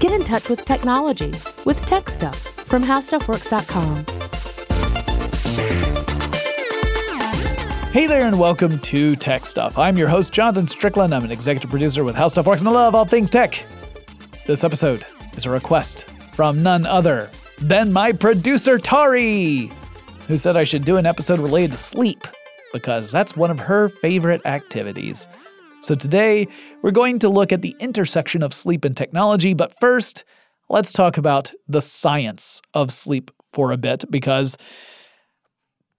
Get in touch with technology with Tech Stuff from HowStuffWorks.com. Hey there, and welcome to Tech Stuff. I'm your host, Jonathan Strickland. I'm an executive producer with How Stuff Works, and I love all things tech. This episode is a request from none other than my producer, Tari, who said I should do an episode related to sleep because that's one of her favorite activities. So today, we're going to look at the intersection of sleep and technology, but first, let's talk about the science of sleep for a bit because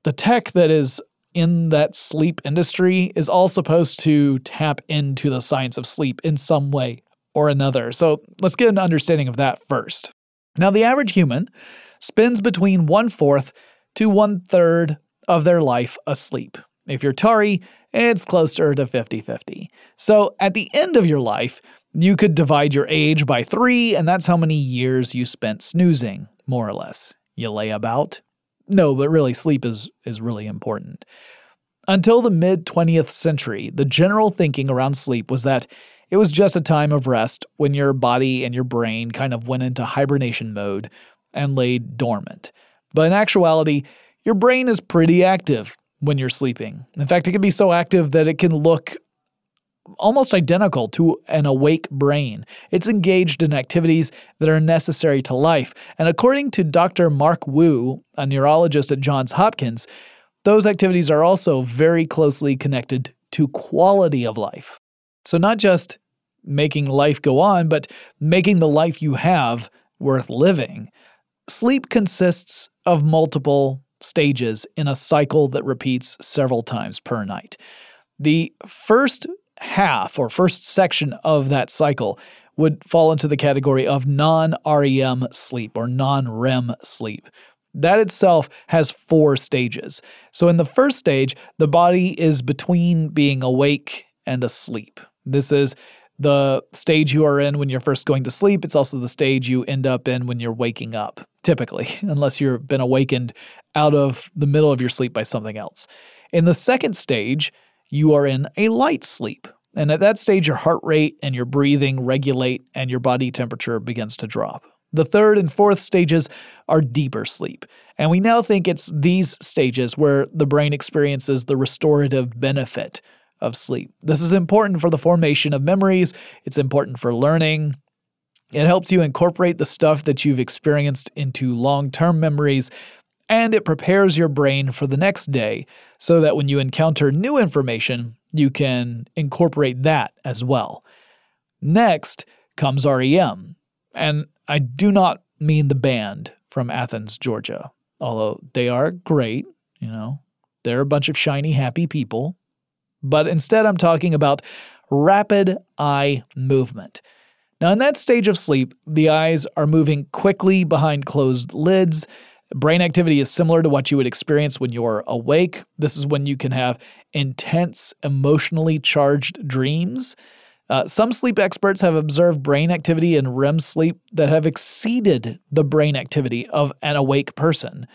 the tech that is in that sleep industry is all supposed to tap into the science of sleep in some way or another. So let's get an understanding of that first. Now, the average human spends between one fourth to one third of their life asleep. If you're Tari, it's closer to 50 50. So at the end of your life, you could divide your age by three, and that's how many years you spent snoozing, more or less. You lay about, no, but really, sleep is, is really important. Until the mid 20th century, the general thinking around sleep was that it was just a time of rest when your body and your brain kind of went into hibernation mode and laid dormant. But in actuality, your brain is pretty active when you're sleeping. In fact, it can be so active that it can look almost identical to an awake brain. It's engaged in activities that are necessary to life. And according to Dr. Mark Wu, a neurologist at Johns Hopkins, those activities are also very closely connected to quality of life. So, not just making life go on, but making the life you have worth living. Sleep consists of multiple stages in a cycle that repeats several times per night. The first half or first section of that cycle would fall into the category of non REM sleep or non REM sleep. That itself has four stages. So, in the first stage, the body is between being awake and asleep. This is the stage you are in when you're first going to sleep. It's also the stage you end up in when you're waking up, typically, unless you've been awakened out of the middle of your sleep by something else. In the second stage, you are in a light sleep. And at that stage, your heart rate and your breathing regulate and your body temperature begins to drop. The third and fourth stages are deeper sleep. And we now think it's these stages where the brain experiences the restorative benefit of sleep. This is important for the formation of memories, it's important for learning. It helps you incorporate the stuff that you've experienced into long term memories and it prepares your brain for the next day so that when you encounter new information, you can incorporate that as well. Next comes REM, and I do not mean the band from Athens, Georgia, although they are great, you know, they're a bunch of shiny, happy people. But instead, I'm talking about rapid eye movement. Now, in that stage of sleep, the eyes are moving quickly behind closed lids Brain activity is similar to what you would experience when you're awake. This is when you can have intense, emotionally charged dreams. Uh, some sleep experts have observed brain activity in REM sleep that have exceeded the brain activity of an awake person.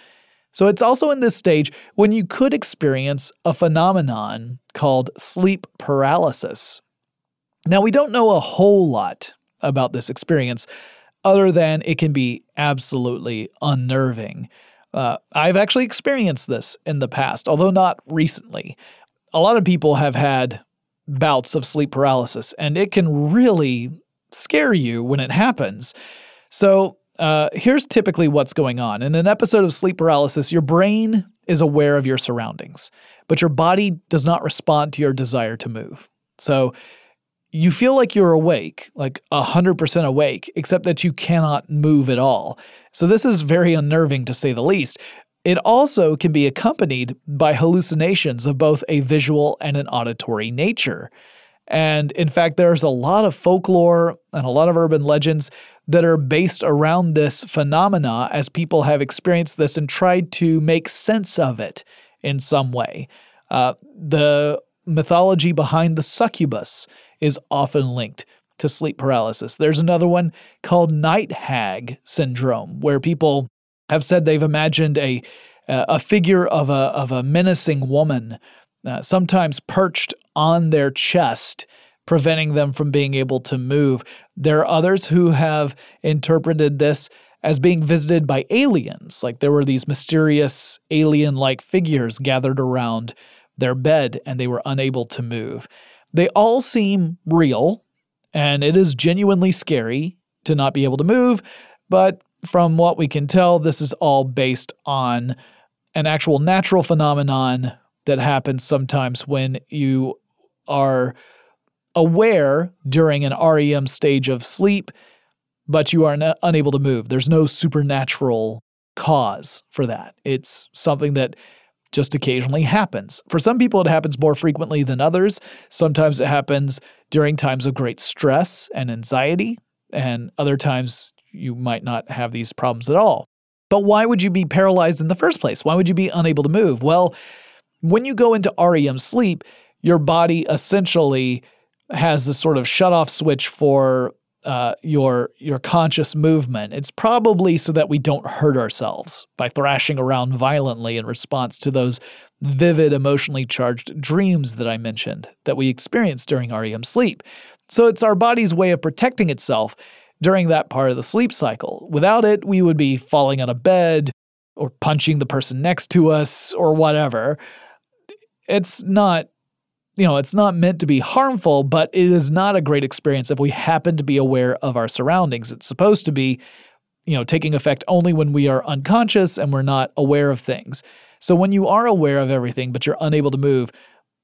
So it's also in this stage when you could experience a phenomenon called sleep paralysis. Now, we don't know a whole lot about this experience, other than it can be absolutely unnerving. Uh, I've actually experienced this in the past, although not recently. A lot of people have had bouts of sleep paralysis, and it can really scare you when it happens. So, uh, here's typically what's going on. In an episode of sleep paralysis, your brain is aware of your surroundings, but your body does not respond to your desire to move. So, you feel like you're awake, like 100% awake, except that you cannot move at all. So, this is very unnerving to say the least. It also can be accompanied by hallucinations of both a visual and an auditory nature. And in fact, there's a lot of folklore and a lot of urban legends that are based around this phenomena as people have experienced this and tried to make sense of it in some way. Uh, the mythology behind the succubus is often linked to sleep paralysis. There's another one called night hag syndrome, where people have said they've imagined a a figure of a of a menacing woman, uh, sometimes perched on their chest, preventing them from being able to move. There are others who have interpreted this as being visited by aliens, like there were these mysterious alien like figures gathered around their bed and they were unable to move. They all seem real, and it is genuinely scary to not be able to move, but from what we can tell, this is all based on an actual natural phenomenon that happens sometimes when you are aware during an REM stage of sleep, but you are unable to move. There's no supernatural cause for that. It's something that just occasionally happens. For some people, it happens more frequently than others. Sometimes it happens during times of great stress and anxiety, and other times you might not have these problems at all. But why would you be paralyzed in the first place? Why would you be unable to move? Well, when you go into REM sleep, your body essentially has this sort of shut off switch for uh, your your conscious movement. It's probably so that we don't hurt ourselves by thrashing around violently in response to those vivid, emotionally charged dreams that I mentioned that we experience during REM sleep. So it's our body's way of protecting itself during that part of the sleep cycle. Without it, we would be falling out of bed or punching the person next to us or whatever. It's not you know, it's not meant to be harmful, but it is not a great experience if we happen to be aware of our surroundings. It's supposed to be, you know, taking effect only when we are unconscious and we're not aware of things. So when you are aware of everything, but you're unable to move,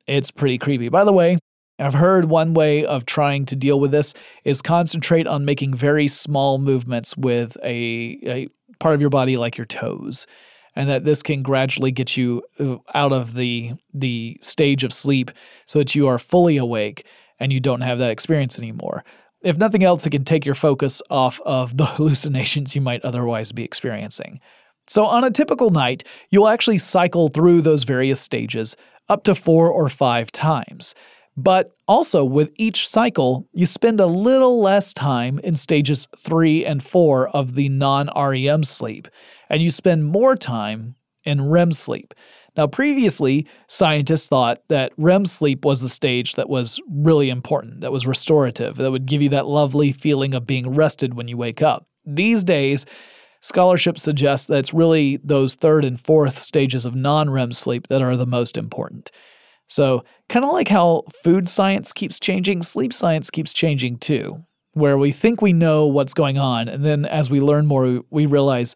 it's pretty creepy. By the way, I've heard one way of trying to deal with this is concentrate on making very small movements with a, a part of your body like your toes and that this can gradually get you uh, out of the the stage of sleep so that you are fully awake and you don't have that experience anymore. If nothing else, it can take your focus off of the hallucinations you might otherwise be experiencing. So, on a typical night, you'll actually cycle through those various stages up to four or five times. But also, with each cycle, you spend a little less time in stages three and four of the non REM sleep and you spend more time in REM sleep. Now, previously, scientists thought that REM sleep was the stage that was really important, that was restorative, that would give you that lovely feeling of being rested when you wake up. These days, scholarship suggests that it's really those third and fourth stages of non REM sleep that are the most important. So, kind of like how food science keeps changing, sleep science keeps changing too, where we think we know what's going on, and then as we learn more, we realize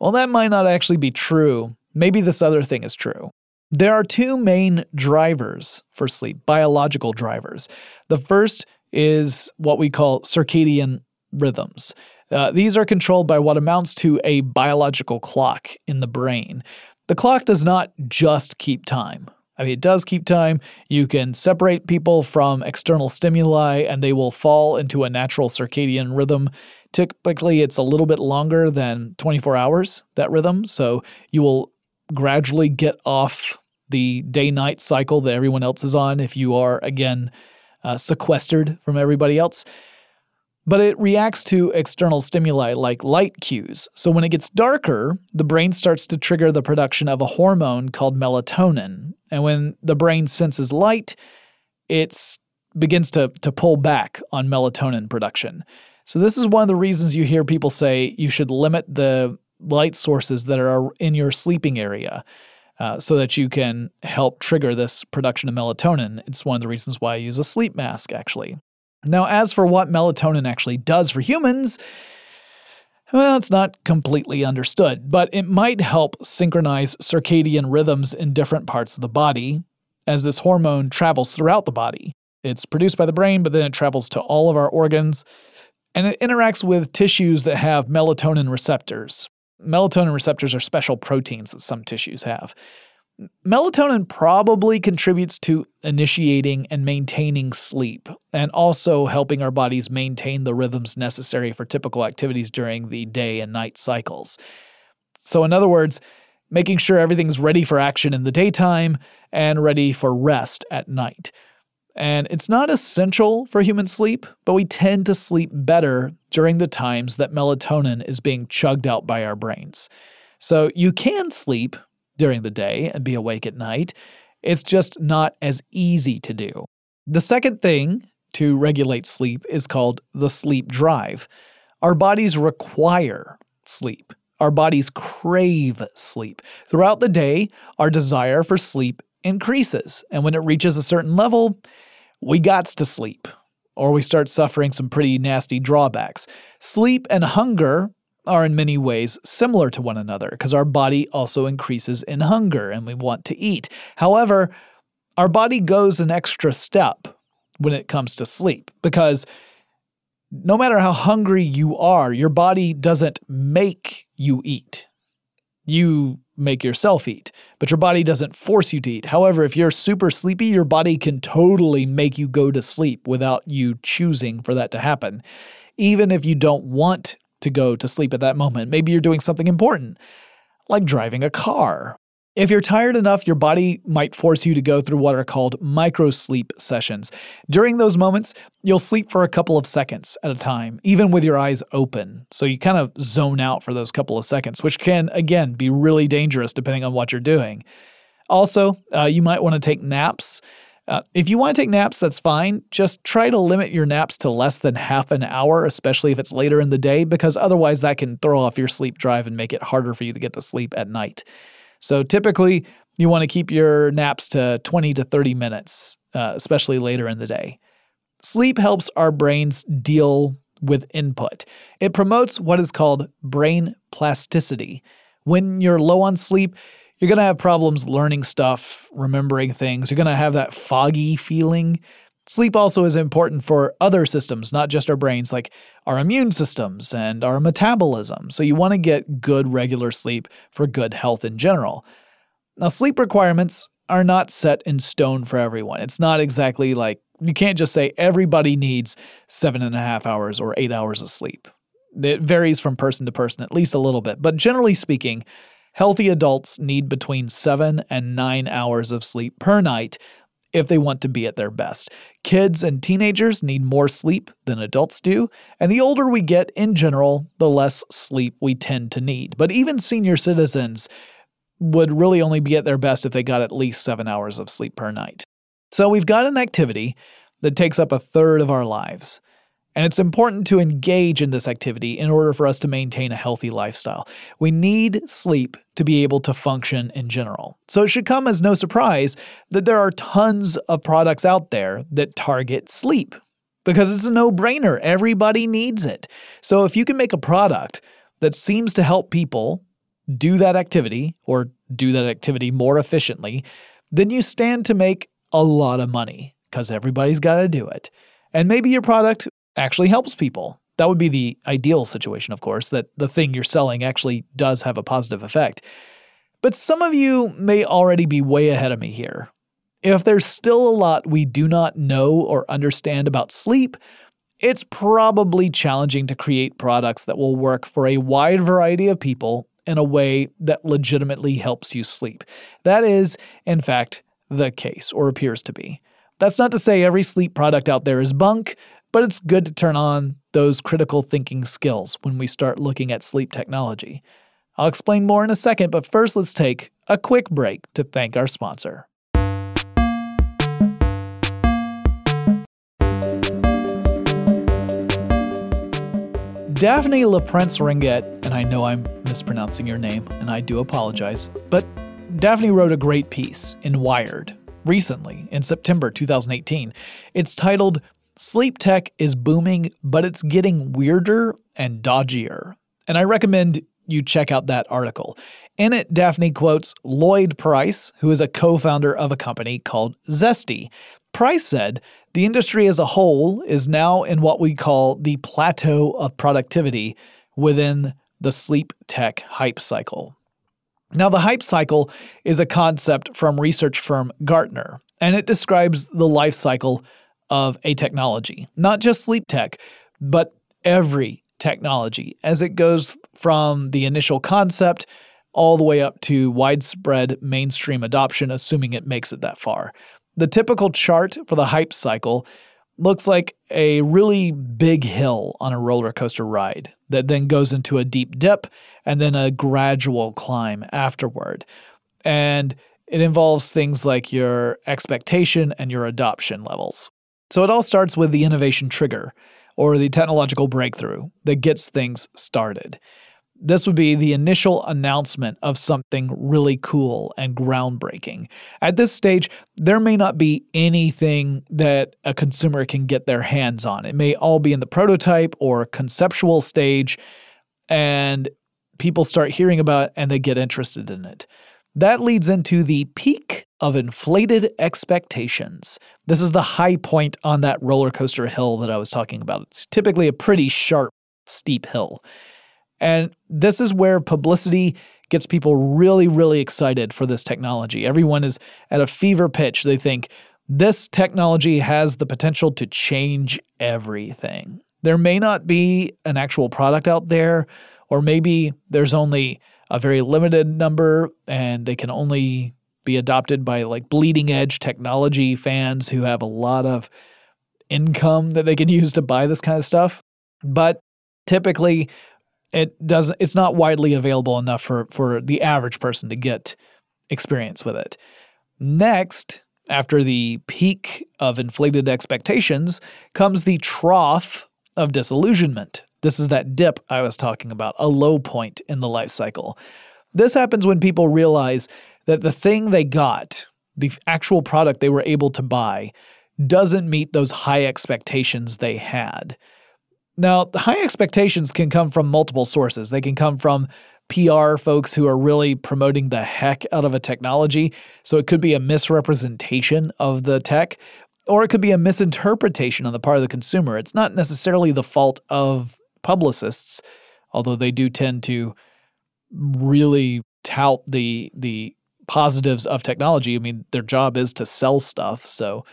well, that might not actually be true. Maybe this other thing is true. There are two main drivers for sleep, biological drivers. The first is what we call circadian rhythms. Uh, these are controlled by what amounts to a biological clock in the brain. The clock does not just keep time. I mean, it does keep time. You can separate people from external stimuli and they will fall into a natural circadian rhythm. Typically, it's a little bit longer than 24 hours, that rhythm. So you will gradually get off the day night cycle that everyone else is on if you are, again, uh, sequestered from everybody else. But it reacts to external stimuli like light cues. So when it gets darker, the brain starts to trigger the production of a hormone called melatonin. And when the brain senses light, it begins to, to pull back on melatonin production. So, this is one of the reasons you hear people say you should limit the light sources that are in your sleeping area uh, so that you can help trigger this production of melatonin. It's one of the reasons why I use a sleep mask, actually. Now, as for what melatonin actually does for humans, well, it's not completely understood, but it might help synchronize circadian rhythms in different parts of the body as this hormone travels throughout the body. It's produced by the brain, but then it travels to all of our organs and it interacts with tissues that have melatonin receptors. Melatonin receptors are special proteins that some tissues have. Melatonin probably contributes to initiating and maintaining sleep, and also helping our bodies maintain the rhythms necessary for typical activities during the day and night cycles. So, in other words, making sure everything's ready for action in the daytime and ready for rest at night. And it's not essential for human sleep, but we tend to sleep better during the times that melatonin is being chugged out by our brains. So you can sleep during the day and be awake at night. It's just not as easy to do. The second thing to regulate sleep is called the sleep drive. Our bodies require sleep. Our bodies crave sleep. Throughout the day, our desire for sleep increases. And when it reaches a certain level, we gots to sleep, or we start suffering some pretty nasty drawbacks. Sleep and hunger are in many ways similar to one another because our body also increases in hunger and we want to eat. However, our body goes an extra step when it comes to sleep because no matter how hungry you are, your body doesn't make you eat. You make yourself eat, but your body doesn't force you to eat. However, if you're super sleepy, your body can totally make you go to sleep without you choosing for that to happen. Even if you don't want to go to sleep at that moment, maybe you're doing something important, like driving a car if you're tired enough, your body might force you to go through what are called micro sleep sessions. During those moments, you'll sleep for a couple of seconds at a time, even with your eyes open. So you kind of zone out for those couple of seconds, which can, again, be really dangerous depending on what you're doing. Also, uh, you might want to take naps. Uh, if you want to take naps, that's fine. Just try to limit your naps to less than half an hour, especially if it's later in the day, because otherwise that can throw off your sleep drive and make it harder for you to get to sleep at night. So typically, you want to keep your naps to 20 to 30 minutes, uh, especially later in the day. Sleep helps our brains deal with input. It promotes what is called brain plasticity. When you're low on sleep, you're going to have problems learning stuff, remembering things. You're going to have that foggy feeling. Sleep also is important for other systems, not just our brains, like our immune systems and our metabolism. So you want to get good regular sleep for good health in general. Now, sleep requirements are not set in stone for everyone. It's not exactly like you can't just say everybody needs seven and a half hours or eight hours of sleep. It varies from person to person, at least a little bit. But generally speaking, healthy adults need between seven and nine hours of sleep per night if they want to be at their best. Kids and teenagers need more sleep than adults do, and the older we get in general, the less sleep we tend to need. But even senior citizens would really only be at their best if they got at least seven hours of sleep per night. So we've got an activity that takes up a third of our lives. And it's important to engage in this activity in order for us to maintain a healthy lifestyle. We need sleep to be able to function in general. So it should come as no surprise that there are tons of products out there that target sleep because it's a no brainer. Everybody needs it. So if you can make a product that seems to help people do that activity or do that activity more efficiently, then you stand to make a lot of money because everybody's got to do it. And maybe your product actually helps people. That would be the ideal situation, of course, that the thing you're selling actually does have a positive effect. But some of you may already be way ahead of me here. If there's still a lot we do not know or understand about sleep, it's probably challenging to create products that will work for a wide variety of people in a way that legitimately helps you sleep. That is, in fact, the case, or appears to be. That's not to say every sleep product out there is bunk, but it's good to turn on those critical thinking skills when we start looking at sleep technology. I'll explain more in a second, but first let's take a quick break to thank our sponsor. Daphne Leprince-Ringuet, and I know I'm mispronouncing your name, and I do apologize, but Daphne wrote a great piece in Wired recently in September 2018. It's titled Sleep tech is booming, but it's getting weirder and dodgier. And I recommend you check out that article. In it, Daphne quotes Lloyd Price, who is a co founder of a company called Zesty. Price said, The industry as a whole is now in what we call the plateau of productivity within the sleep tech hype cycle. Now, the hype cycle is a concept from research firm Gartner, and it describes the life cycle of a technology, not just sleep tech, but every technology as it goes from the initial concept all the way up to widespread mainstream adoption, assuming it makes it that far. The typical chart for the hype cycle looks like a really big hill on a roller coaster ride that then goes into a deep dip and then a gradual climb afterward. And it involves things like your expectation and your adoption levels. So it all starts with the innovation trigger or the technological breakthrough that gets things started. This would be the initial announcement of something really cool and groundbreaking. At this stage, there may not be anything that a consumer can get their hands on. It may all be in the prototype or conceptual stage, and people start hearing about it and they get interested in it. That leads into the peak of inflated expectations. This is the high point on that roller coaster hill that I was talking about. It's typically a pretty sharp, steep hill. And this is where publicity gets people really, really excited for this technology. Everyone is at a fever pitch. They think this technology has the potential to change everything. There may not be an actual product out there, or maybe there's only a very limited number and they can only be adopted by like bleeding edge technology fans who have a lot of income that they can use to buy this kind of stuff. But typically, it doesn't it's not widely available enough for for the average person to get experience with it. Next, after the peak of inflated expectations comes the trough of disillusionment. This is that dip I was talking about, a low point in the life cycle. This happens when people realize that the thing they got, the actual product they were able to buy, doesn't meet those high expectations they had. Now, the high expectations can come from multiple sources. They can come from PR folks who are really promoting the heck out of a technology. So it could be a misrepresentation of the tech, or it could be a misinterpretation on the part of the consumer. It's not necessarily the fault of publicists, although they do tend to really tout the the positives of technology. I mean, their job is to sell stuff. So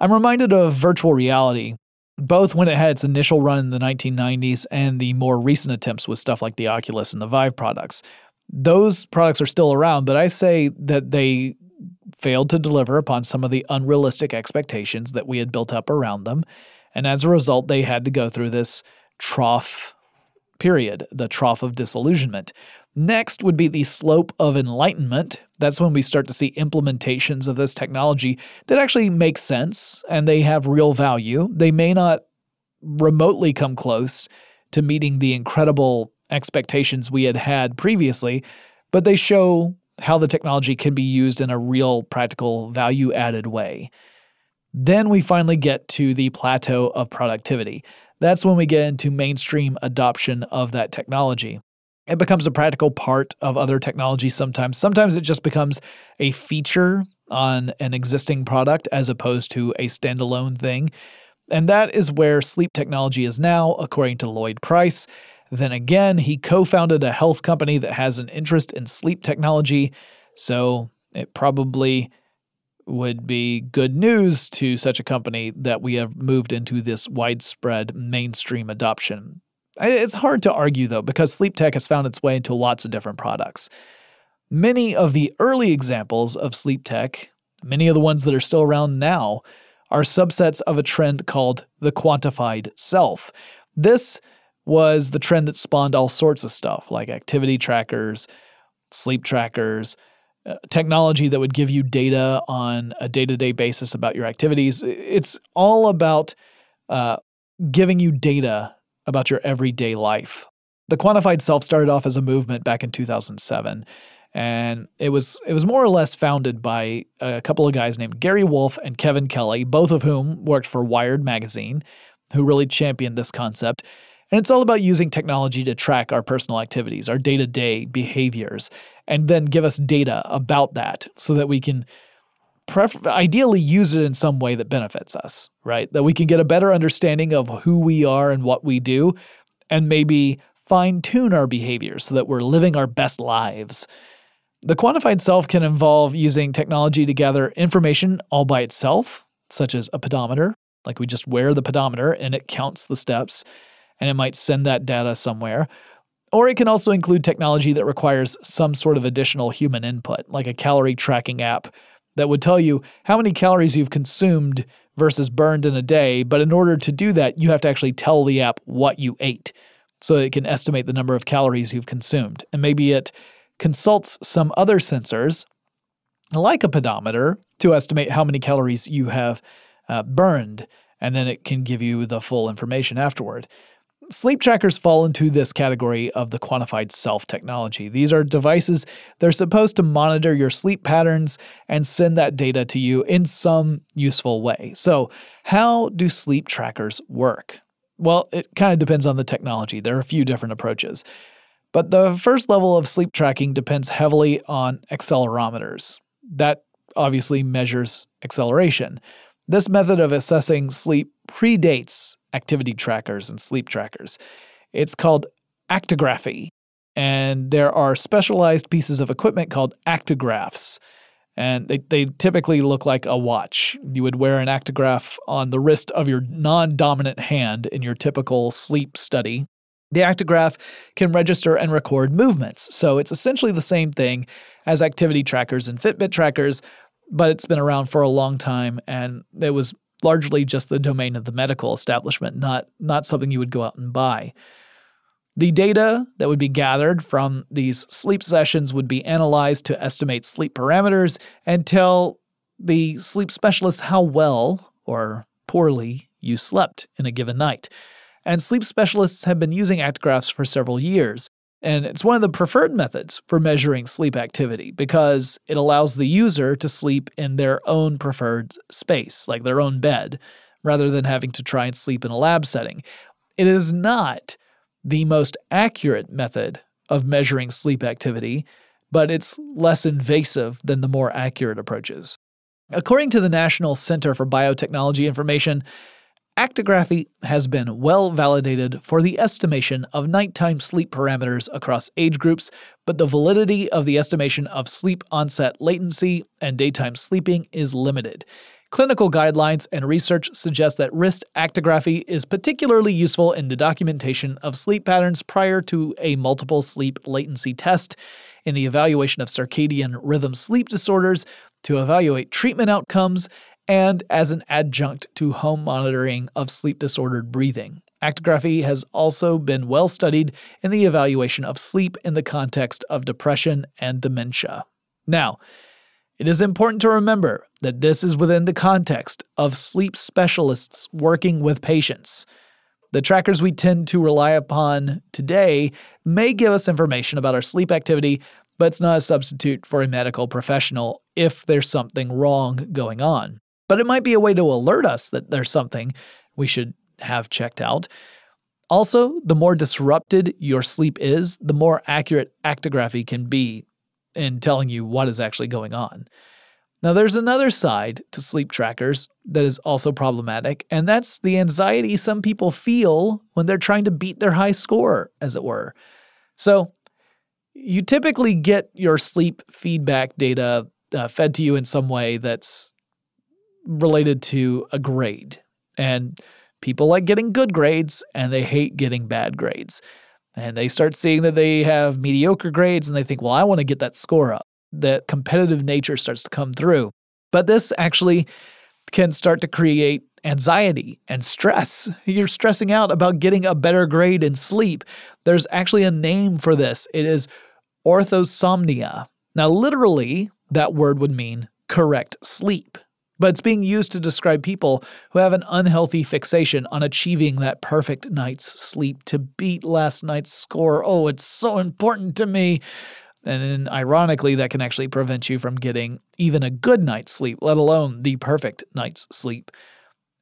I'm reminded of virtual reality both when it had its initial run in the 1990s and the more recent attempts with stuff like the Oculus and the Vive products. Those products are still around, but I say that they failed to deliver upon some of the unrealistic expectations that we had built up around them. And as a result, they had to go through this trough period, the trough of disillusionment. Next would be the slope of enlightenment. That's when we start to see implementations of this technology that actually make sense and they have real value. They may not remotely come close to meeting the incredible expectations we had had previously, but they show how the technology can be used in a real practical value added way. Then we finally get to the plateau of productivity. That's when we get into mainstream adoption of that technology. It becomes a practical part of other technology sometimes. Sometimes it just becomes a feature on an existing product as opposed to a standalone thing. And that is where sleep technology is now, according to Lloyd Price. Then again, he co founded a health company that has an interest in sleep technology. So it probably would be good news to such a company that we have moved into this widespread mainstream adoption. It's hard to argue, though, because sleep tech has found its way into lots of different products. Many of the early examples of sleep tech, many of the ones that are still around now, are subsets of a trend called the quantified self. This was the trend that spawned all sorts of stuff like activity trackers, sleep trackers, technology that would give you data on a day to day basis about your activities. It's all about uh, giving you data about your everyday life. The quantified self started off as a movement back in 2007 and it was it was more or less founded by a couple of guys named Gary Wolf and Kevin Kelly, both of whom worked for Wired magazine, who really championed this concept. And it's all about using technology to track our personal activities, our day-to-day behaviors, and then give us data about that so that we can pref- ideally use it in some way that benefits us, right? That we can get a better understanding of who we are and what we do, and maybe fine tune our behaviors so that we're living our best lives. The quantified self can involve using technology to gather information all by itself, such as a pedometer, like we just wear the pedometer and it counts the steps and it might send that data somewhere. Or it can also include technology that requires some sort of additional human input, like a calorie tracking app that would tell you how many calories you've consumed versus burned in a day. But in order to do that, you have to actually tell the app what you ate so it can estimate the number of calories you've consumed. And maybe it consults some other sensors, like a pedometer, to estimate how many calories you have uh, burned, and then it can give you the full information afterward. Sleep trackers fall into this category of the quantified self technology. These are devices they're supposed to monitor your sleep patterns and send that data to you in some useful way. So, how do sleep trackers work? Well, it kind of depends on the technology. There are a few different approaches. But the first level of sleep tracking depends heavily on accelerometers. That obviously measures acceleration. This method of assessing sleep predates activity trackers and sleep trackers. It's called actigraphy, and there are specialized pieces of equipment called actigraphs. And they, they typically look like a watch. You would wear an actigraph on the wrist of your non dominant hand in your typical sleep study. The actigraph can register and record movements, so it's essentially the same thing as activity trackers and Fitbit trackers, but it's been around for a long time and it was largely just the domain of the medical establishment, not, not something you would go out and buy. The data that would be gathered from these sleep sessions would be analyzed to estimate sleep parameters and tell the sleep specialist how well or poorly you slept in a given night. And sleep specialists have been using actigraphs for several years. And it's one of the preferred methods for measuring sleep activity because it allows the user to sleep in their own preferred space, like their own bed, rather than having to try and sleep in a lab setting. It is not the most accurate method of measuring sleep activity, but it's less invasive than the more accurate approaches. According to the National Center for Biotechnology Information, Actigraphy has been well validated for the estimation of nighttime sleep parameters across age groups, but the validity of the estimation of sleep onset latency and daytime sleeping is limited. Clinical guidelines and research suggest that wrist actigraphy is particularly useful in the documentation of sleep patterns prior to a multiple sleep latency test, in the evaluation of circadian rhythm sleep disorders, to evaluate treatment outcomes, and as an adjunct to home monitoring of sleep disordered breathing. Actigraphy has also been well studied in the evaluation of sleep in the context of depression and dementia. Now, it is important to remember that this is within the context of sleep specialists working with patients. The trackers we tend to rely upon today may give us information about our sleep activity, but it's not a substitute for a medical professional if there's something wrong going on but it might be a way to alert us that there's something we should have checked out. Also, the more disrupted your sleep is, the more accurate actigraphy can be in telling you what is actually going on. Now, there's another side to sleep trackers that is also problematic, and that's the anxiety some people feel when they're trying to beat their high score, as it were. So, you typically get your sleep feedback data uh, fed to you in some way that's related to a grade. And people like getting good grades and they hate getting bad grades. And they start seeing that they have mediocre grades and they think, well, I want to get that score up. That competitive nature starts to come through. But this actually can start to create anxiety and stress. You're stressing out about getting a better grade in sleep. There's actually a name for this it is orthosomnia. Now, literally, that word would mean correct sleep but it's being used to describe people who have an unhealthy fixation on achieving that perfect night's sleep to beat last night's score. Oh, it's so important to me. And then, ironically, that can actually prevent you from getting even a good night's sleep, let alone the perfect night's sleep.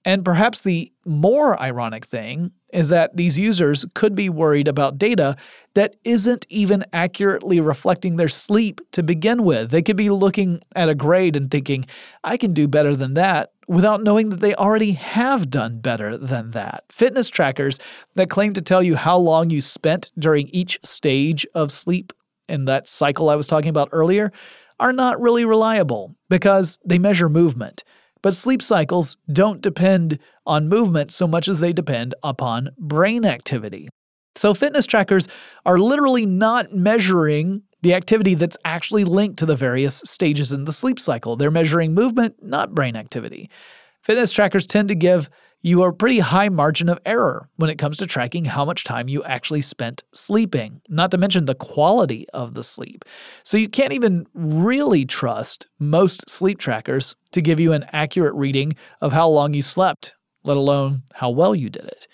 And perhaps the more ironic thing is that these users could be worried about data that isn't even accurately reflecting their sleep to begin with. They could be looking at a grade and thinking, I can do better than that, without knowing that they already have done better than that. Fitness trackers that claim to tell you how long you spent during each stage of sleep in that cycle I was talking about earlier are not really reliable because they measure movement. But sleep cycles don't depend on movement so much as they depend upon brain activity. So, fitness trackers are literally not measuring the activity that's actually linked to the various stages in the sleep cycle. They're measuring movement, not brain activity. Fitness trackers tend to give you a pretty high margin of error when it comes to tracking how much time you actually spent sleeping, not to mention the quality of the sleep. So you can't even really trust most sleep trackers to give you an accurate reading of how long you slept, let alone how well you did it.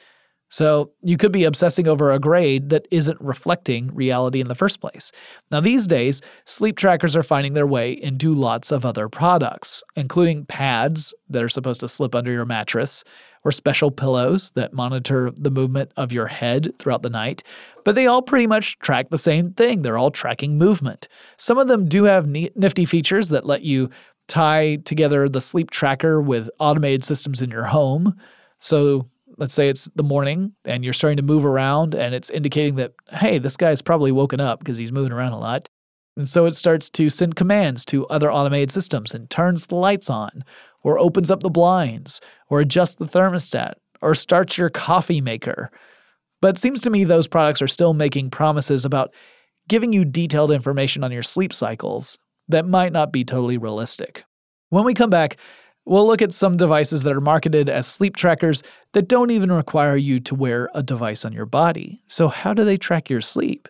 So you could be obsessing over a grade that isn't reflecting reality in the first place. Now, these days, sleep trackers are finding their way into lots of other products, including pads that are supposed to slip under your mattress, or special pillows that monitor the movement of your head throughout the night. But they all pretty much track the same thing. They're all tracking movement. Some of them do have nifty features that let you tie together the sleep tracker with automated systems in your home. So let's say it's the morning and you're starting to move around and it's indicating that, hey, this guy's probably woken up because he's moving around a lot. And so it starts to send commands to other automated systems and turns the lights on, or opens up the blinds, or adjusts the thermostat, or starts your coffee maker. But it seems to me those products are still making promises about giving you detailed information on your sleep cycles that might not be totally realistic. When we come back, We'll look at some devices that are marketed as sleep trackers that don't even require you to wear a device on your body. So, how do they track your sleep?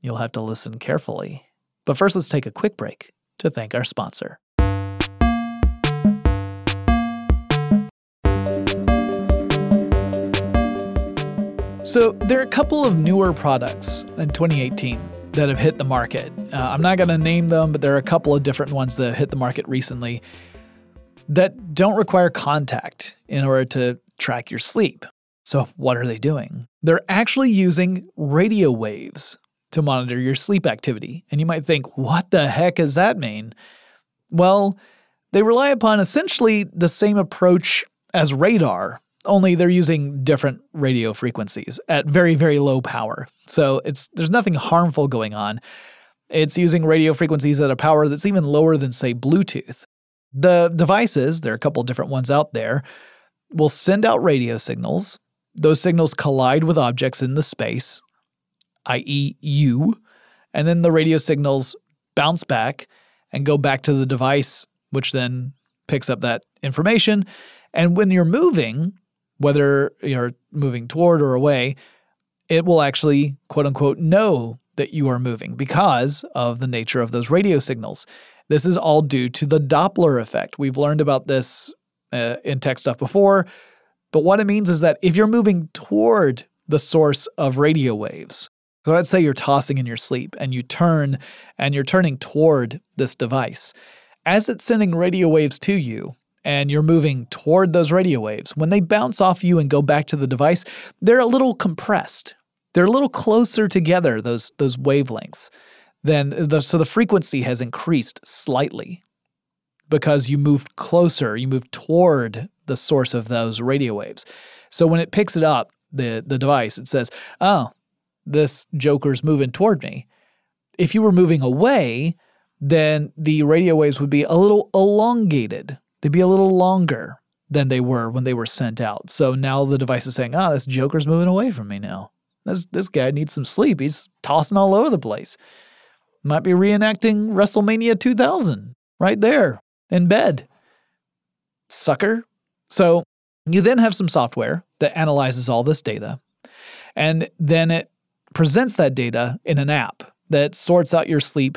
You'll have to listen carefully. But first, let's take a quick break to thank our sponsor. So, there are a couple of newer products in 2018 that have hit the market. Uh, I'm not going to name them, but there are a couple of different ones that have hit the market recently that don't require contact in order to track your sleep. So, what are they doing? They're actually using radio waves to monitor your sleep activity. And you might think, what the heck does that mean? Well, they rely upon essentially the same approach as radar, only they're using different radio frequencies at very, very low power. So it's there's nothing harmful going on. It's using radio frequencies at a power that's even lower than, say, Bluetooth. The devices, there are a couple different ones out there, will send out radio signals. Those signals collide with objects in the space, i.e., you, and then the radio signals bounce back and go back to the device, which then picks up that information. And when you're moving, whether you're moving toward or away, it will actually, quote unquote, know that you are moving because of the nature of those radio signals. This is all due to the Doppler effect. We've learned about this uh, in tech stuff before, but what it means is that if you're moving toward the source of radio waves, so let's say you're tossing in your sleep and you turn and you're turning toward this device. As it's sending radio waves to you and you're moving toward those radio waves, when they bounce off you and go back to the device, they're a little compressed. They're a little closer together, those, those wavelengths then the, so the frequency has increased slightly because you moved closer, you moved toward the source of those radio waves. So when it picks it up, the the device, it says, "Oh, this joker's moving toward me." If you were moving away, then the radio waves would be a little elongated. They'd be a little longer than they were when they were sent out. So now the device is saying, "Ah, oh, this joker's moving away from me now. This this guy needs some sleep. He's tossing all over the place." Might be reenacting WrestleMania 2000 right there in bed. Sucker. So you then have some software that analyzes all this data, and then it presents that data in an app that sorts out your sleep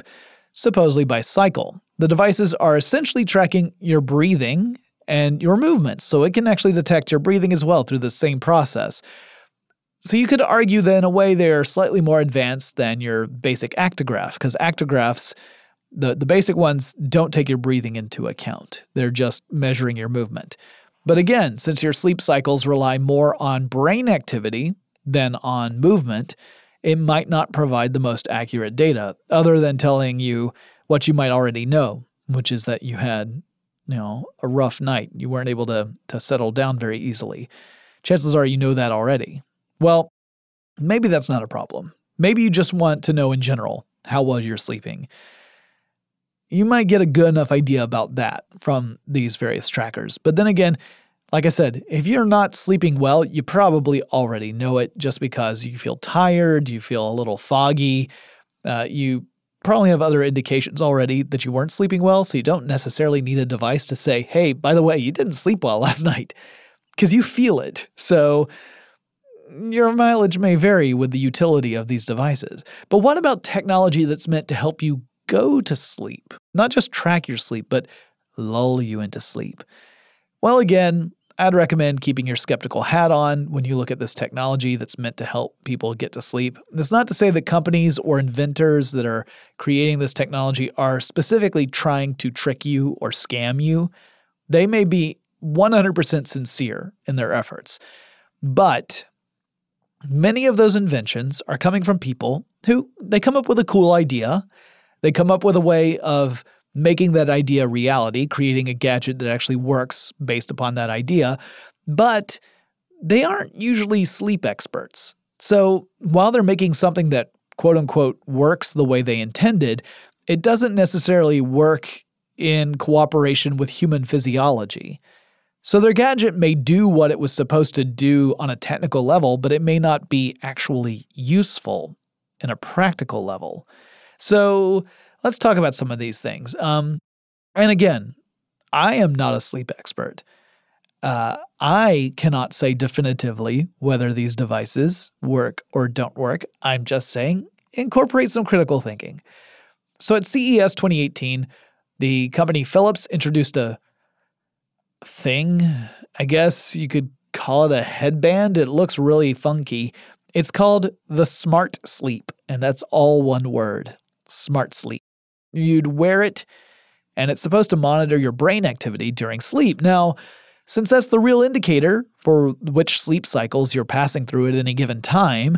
supposedly by cycle. The devices are essentially tracking your breathing and your movements, so it can actually detect your breathing as well through the same process. So you could argue that in a way they're slightly more advanced than your basic actigraph, because actigraphs, the, the basic ones, don't take your breathing into account. They're just measuring your movement. But again, since your sleep cycles rely more on brain activity than on movement, it might not provide the most accurate data, other than telling you what you might already know, which is that you had, you know, a rough night. You weren't able to to settle down very easily. Chances are you know that already. Well, maybe that's not a problem. Maybe you just want to know in general how well you're sleeping. You might get a good enough idea about that from these various trackers. But then again, like I said, if you're not sleeping well, you probably already know it just because you feel tired, you feel a little foggy, uh, you probably have other indications already that you weren't sleeping well, so you don't necessarily need a device to say, hey, by the way, you didn't sleep well last night. because you feel it. So your mileage may vary with the utility of these devices. But what about technology that's meant to help you go to sleep? Not just track your sleep, but lull you into sleep. Well, again, I'd recommend keeping your skeptical hat on when you look at this technology that's meant to help people get to sleep. That's not to say that companies or inventors that are creating this technology are specifically trying to trick you or scam you. They may be 100% sincere in their efforts. But many of those inventions are coming from people who they come up with a cool idea. They come up with a way of making that idea a reality, creating a gadget that actually works based upon that idea. But they aren't usually sleep experts. So while they're making something that quote unquote works the way they intended, it doesn't necessarily work in cooperation with human physiology. So their gadget may do what it was supposed to do on a technical level, but it may not be actually useful in a practical level. So let's talk about some of these things. Um, and again, I am not a sleep expert. Uh, I cannot say definitively whether these devices work or don't work. I'm just saying incorporate some critical thinking. So at CES 2018, the company Philips introduced a thing. I guess you could call it a headband. It looks really funky. It's called the Smart Sleep, and that's all one word Smart Sleep. You'd wear it, and it's supposed to monitor your brain activity during sleep. Now, since that's the real indicator for which sleep cycles you're passing through at any given time,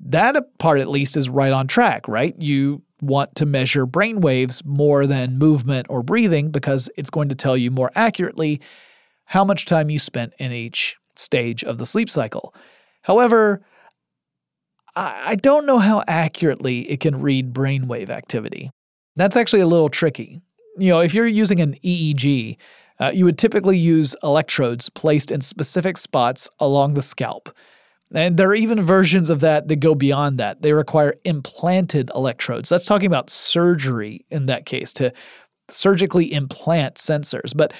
that part at least is right on track, right? You want to measure brain waves more than movement or breathing because it's going to tell you more accurately how much time you spent in each stage of the sleep cycle. However, I don't know how accurately it can read brainwave activity. That's actually a little tricky. You know, if you're using an EEG, uh, you would typically use electrodes placed in specific spots along the scalp. And there are even versions of that that go beyond that. They require implanted electrodes. That's talking about surgery in that case, to surgically implant sensors. But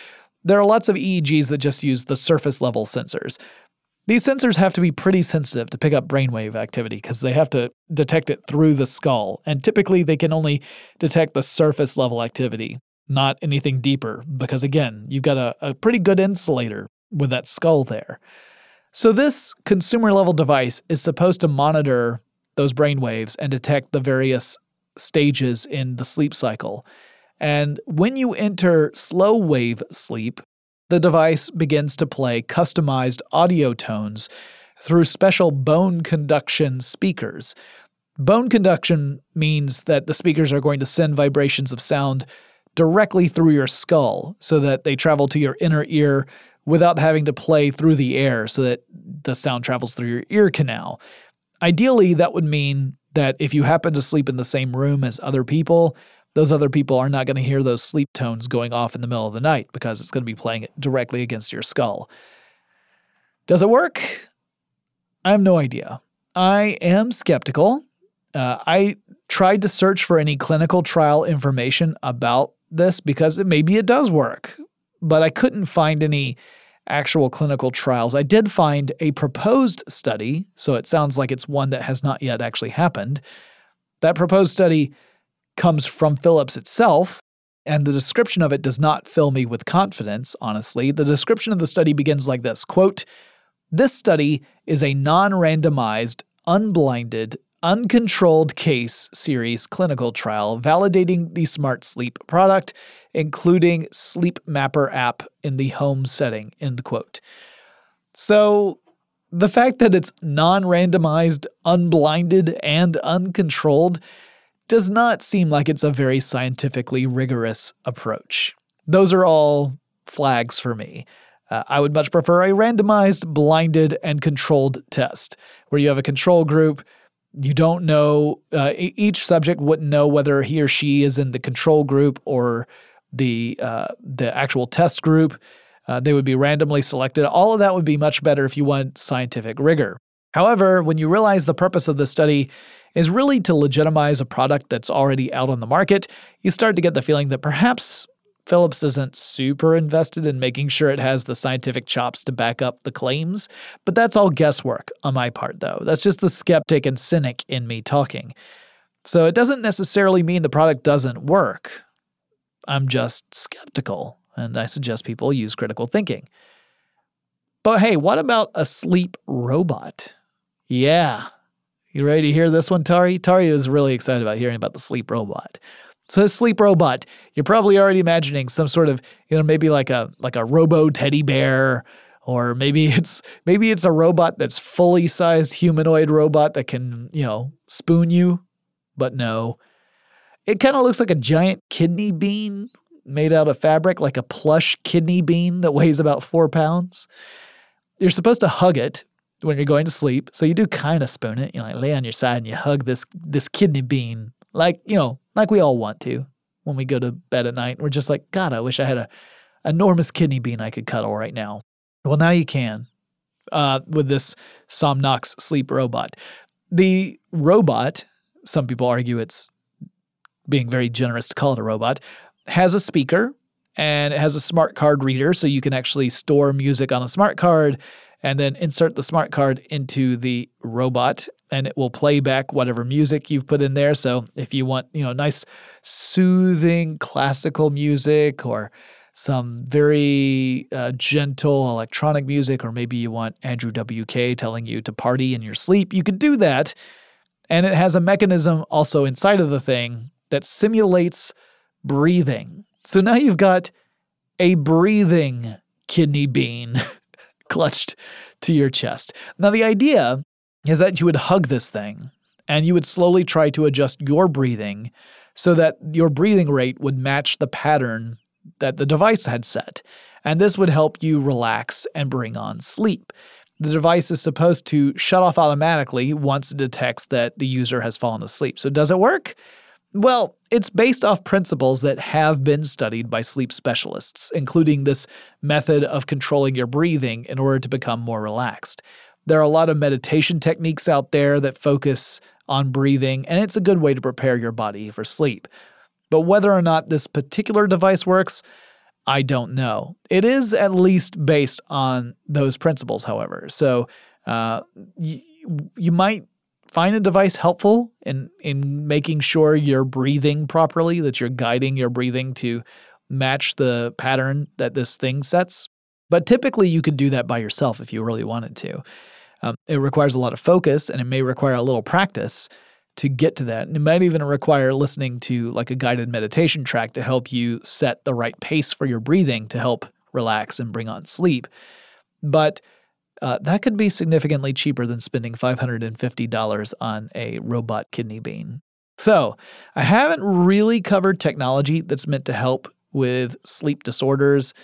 there are lots of EEGs that just use the surface level sensors. These sensors have to be pretty sensitive to pick up brainwave activity because they have to detect it through the skull. And typically, they can only detect the surface level activity, not anything deeper, because again, you've got a, a pretty good insulator with that skull there. So, this consumer level device is supposed to monitor those brainwaves and detect the various stages in the sleep cycle. And when you enter slow wave sleep, the device begins to play customized audio tones through special bone conduction speakers. Bone conduction means that the speakers are going to send vibrations of sound directly through your skull so that they travel to your inner ear without having to play through the air so that the sound travels through your ear canal. Ideally, that would mean that if you happen to sleep in the same room as other people, those other people are not going to hear those sleep tones going off in the middle of the night because it's going to be playing it directly against your skull. Does it work? I have no idea. I am skeptical. Uh, I tried to search for any clinical trial information about this because it, maybe it does work but I couldn't find any actual clinical trials. I did find a proposed study, so it sounds like it's one that has not yet actually happened. That proposed study comes from Philips itself, and the description of it does not fill me with confidence, honestly. The description of the study begins like this quote, This study is a non randomized, unblinded, uncontrolled case series clinical trial validating the Smart Sleep product including Sleep Mapper app in the home setting, end quote. So the fact that it's non randomized, unblinded, and uncontrolled does not seem like it's a very scientifically rigorous approach. Those are all flags for me. Uh, I would much prefer a randomized, blinded, and controlled test where you have a control group. You don't know, uh, each subject wouldn't know whether he or she is in the control group or the uh, the actual test group. Uh, they would be randomly selected. All of that would be much better if you want scientific rigor. However, when you realize the purpose of the study is really to legitimize a product that's already out on the market, you start to get the feeling that perhaps Philips isn't super invested in making sure it has the scientific chops to back up the claims, but that's all guesswork on my part, though. That's just the skeptic and cynic in me talking. So it doesn't necessarily mean the product doesn't work. I'm just skeptical, and I suggest people use critical thinking. But hey, what about a sleep robot? Yeah. You ready to hear this one, Tari? Tari is really excited about hearing about the sleep robot. So the sleep robot, you're probably already imagining some sort of, you know, maybe like a like a robo teddy bear, or maybe it's maybe it's a robot that's fully sized humanoid robot that can, you know, spoon you. But no. It kind of looks like a giant kidney bean made out of fabric, like a plush kidney bean that weighs about four pounds. You're supposed to hug it when you're going to sleep. So you do kind of spoon it. You like lay on your side and you hug this this kidney bean, like you know, like we all want to when we go to bed at night. We're just like, God, I wish I had a enormous kidney bean I could cuddle right now. Well, now you can uh, with this Somnox sleep robot. The robot, some people argue it's being very generous to call it a robot, has a speaker and it has a smart card reader, so you can actually store music on a smart card and then insert the smart card into the robot and it will play back whatever music you've put in there. So if you want, you know, nice soothing classical music or some very uh, gentle electronic music, or maybe you want Andrew WK telling you to party in your sleep, you can do that. And it has a mechanism also inside of the thing that simulates breathing. So now you've got a breathing kidney bean clutched to your chest. Now, the idea is that you would hug this thing and you would slowly try to adjust your breathing so that your breathing rate would match the pattern that the device had set. And this would help you relax and bring on sleep. The device is supposed to shut off automatically once it detects that the user has fallen asleep. So, does it work? Well, it's based off principles that have been studied by sleep specialists, including this method of controlling your breathing in order to become more relaxed. There are a lot of meditation techniques out there that focus on breathing, and it's a good way to prepare your body for sleep. But whether or not this particular device works, I don't know. It is at least based on those principles, however. So uh, y- you might find a device helpful in in making sure you're breathing properly, that you're guiding your breathing to match the pattern that this thing sets. But typically, you could do that by yourself if you really wanted to. Um, it requires a lot of focus, and it may require a little practice to get to that. And it might even require listening to like a guided meditation track to help you set the right pace for your breathing to help relax and bring on sleep. But uh, that could be significantly cheaper than spending $550 on a robot kidney bean. So, I haven't really covered technology that's meant to help with sleep disorders,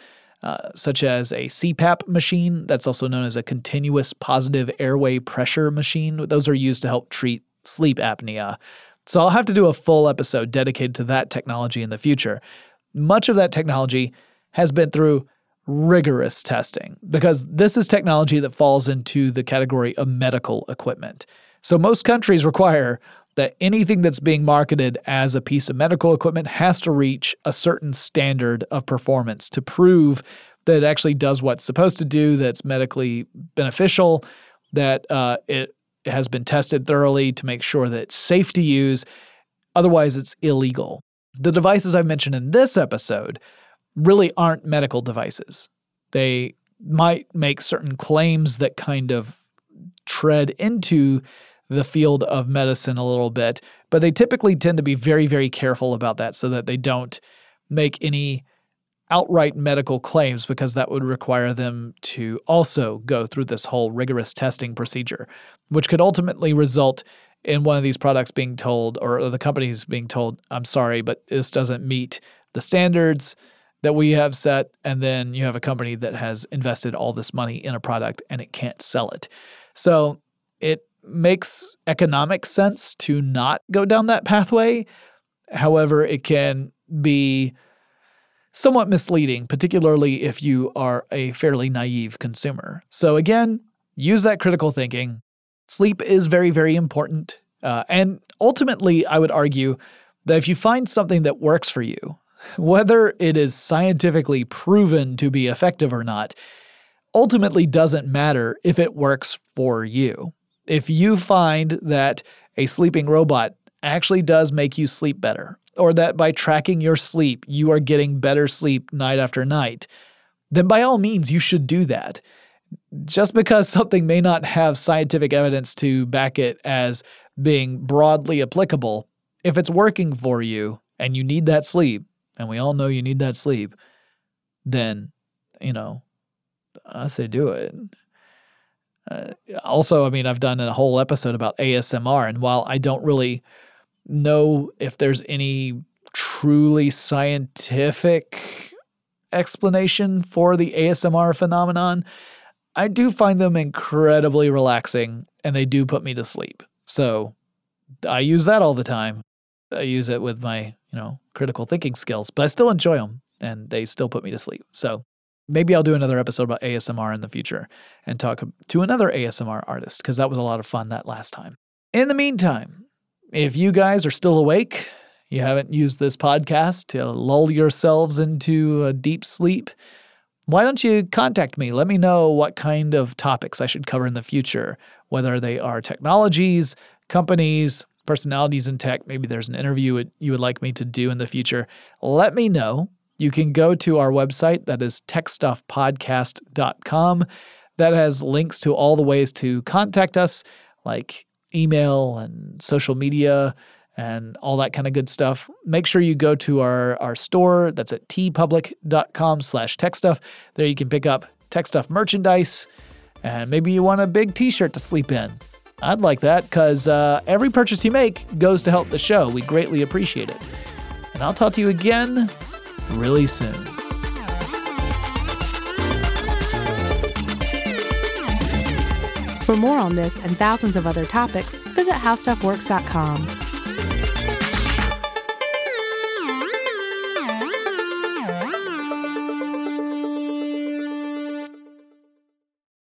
uh, such as a CPAP machine, that's also known as a continuous positive airway pressure machine. Those are used to help treat sleep apnea. So, I'll have to do a full episode dedicated to that technology in the future. Much of that technology has been through rigorous testing because this is technology that falls into the category of medical equipment. So most countries require that anything that's being marketed as a piece of medical equipment has to reach a certain standard of performance to prove that it actually does what's supposed to do, that's medically beneficial, that uh, it has been tested thoroughly to make sure that it's safe to use. Otherwise, it's illegal. The devices I've mentioned in this episode really aren't medical devices. They might make certain claims that kind of tread into the field of medicine a little bit, but they typically tend to be very, very careful about that so that they don't make any outright medical claims because that would require them to also go through this whole rigorous testing procedure, which could ultimately result in one of these products being told or the companies being told, I'm sorry, but this doesn't meet the standards that we have set, and then you have a company that has invested all this money in a product and it can't sell it. So it makes economic sense to not go down that pathway. However, it can be somewhat misleading, particularly if you are a fairly naive consumer. So, again, use that critical thinking. Sleep is very, very important. Uh, and ultimately, I would argue that if you find something that works for you, whether it is scientifically proven to be effective or not, ultimately doesn't matter if it works for you. If you find that a sleeping robot actually does make you sleep better, or that by tracking your sleep, you are getting better sleep night after night, then by all means, you should do that. Just because something may not have scientific evidence to back it as being broadly applicable, if it's working for you and you need that sleep, and we all know you need that sleep, then, you know, I say do it. Uh, also, I mean, I've done a whole episode about ASMR, and while I don't really know if there's any truly scientific explanation for the ASMR phenomenon, I do find them incredibly relaxing and they do put me to sleep. So I use that all the time. I use it with my, you know, critical thinking skills, but I still enjoy them and they still put me to sleep. So maybe I'll do another episode about ASMR in the future and talk to another ASMR artist because that was a lot of fun that last time. In the meantime, if you guys are still awake, you haven't used this podcast to lull yourselves into a deep sleep, why don't you contact me? Let me know what kind of topics I should cover in the future, whether they are technologies, companies, personalities in tech. Maybe there's an interview you would like me to do in the future. Let me know. You can go to our website, that is techstuffpodcast.com. That has links to all the ways to contact us, like email and social media and all that kind of good stuff. Make sure you go to our, our store. That's at teepublic.com slash techstuff. There you can pick up tech stuff merchandise, and maybe you want a big t-shirt to sleep in. I'd like that because uh, every purchase you make goes to help the show. We greatly appreciate it. And I'll talk to you again really soon. For more on this and thousands of other topics, visit howstuffworks.com.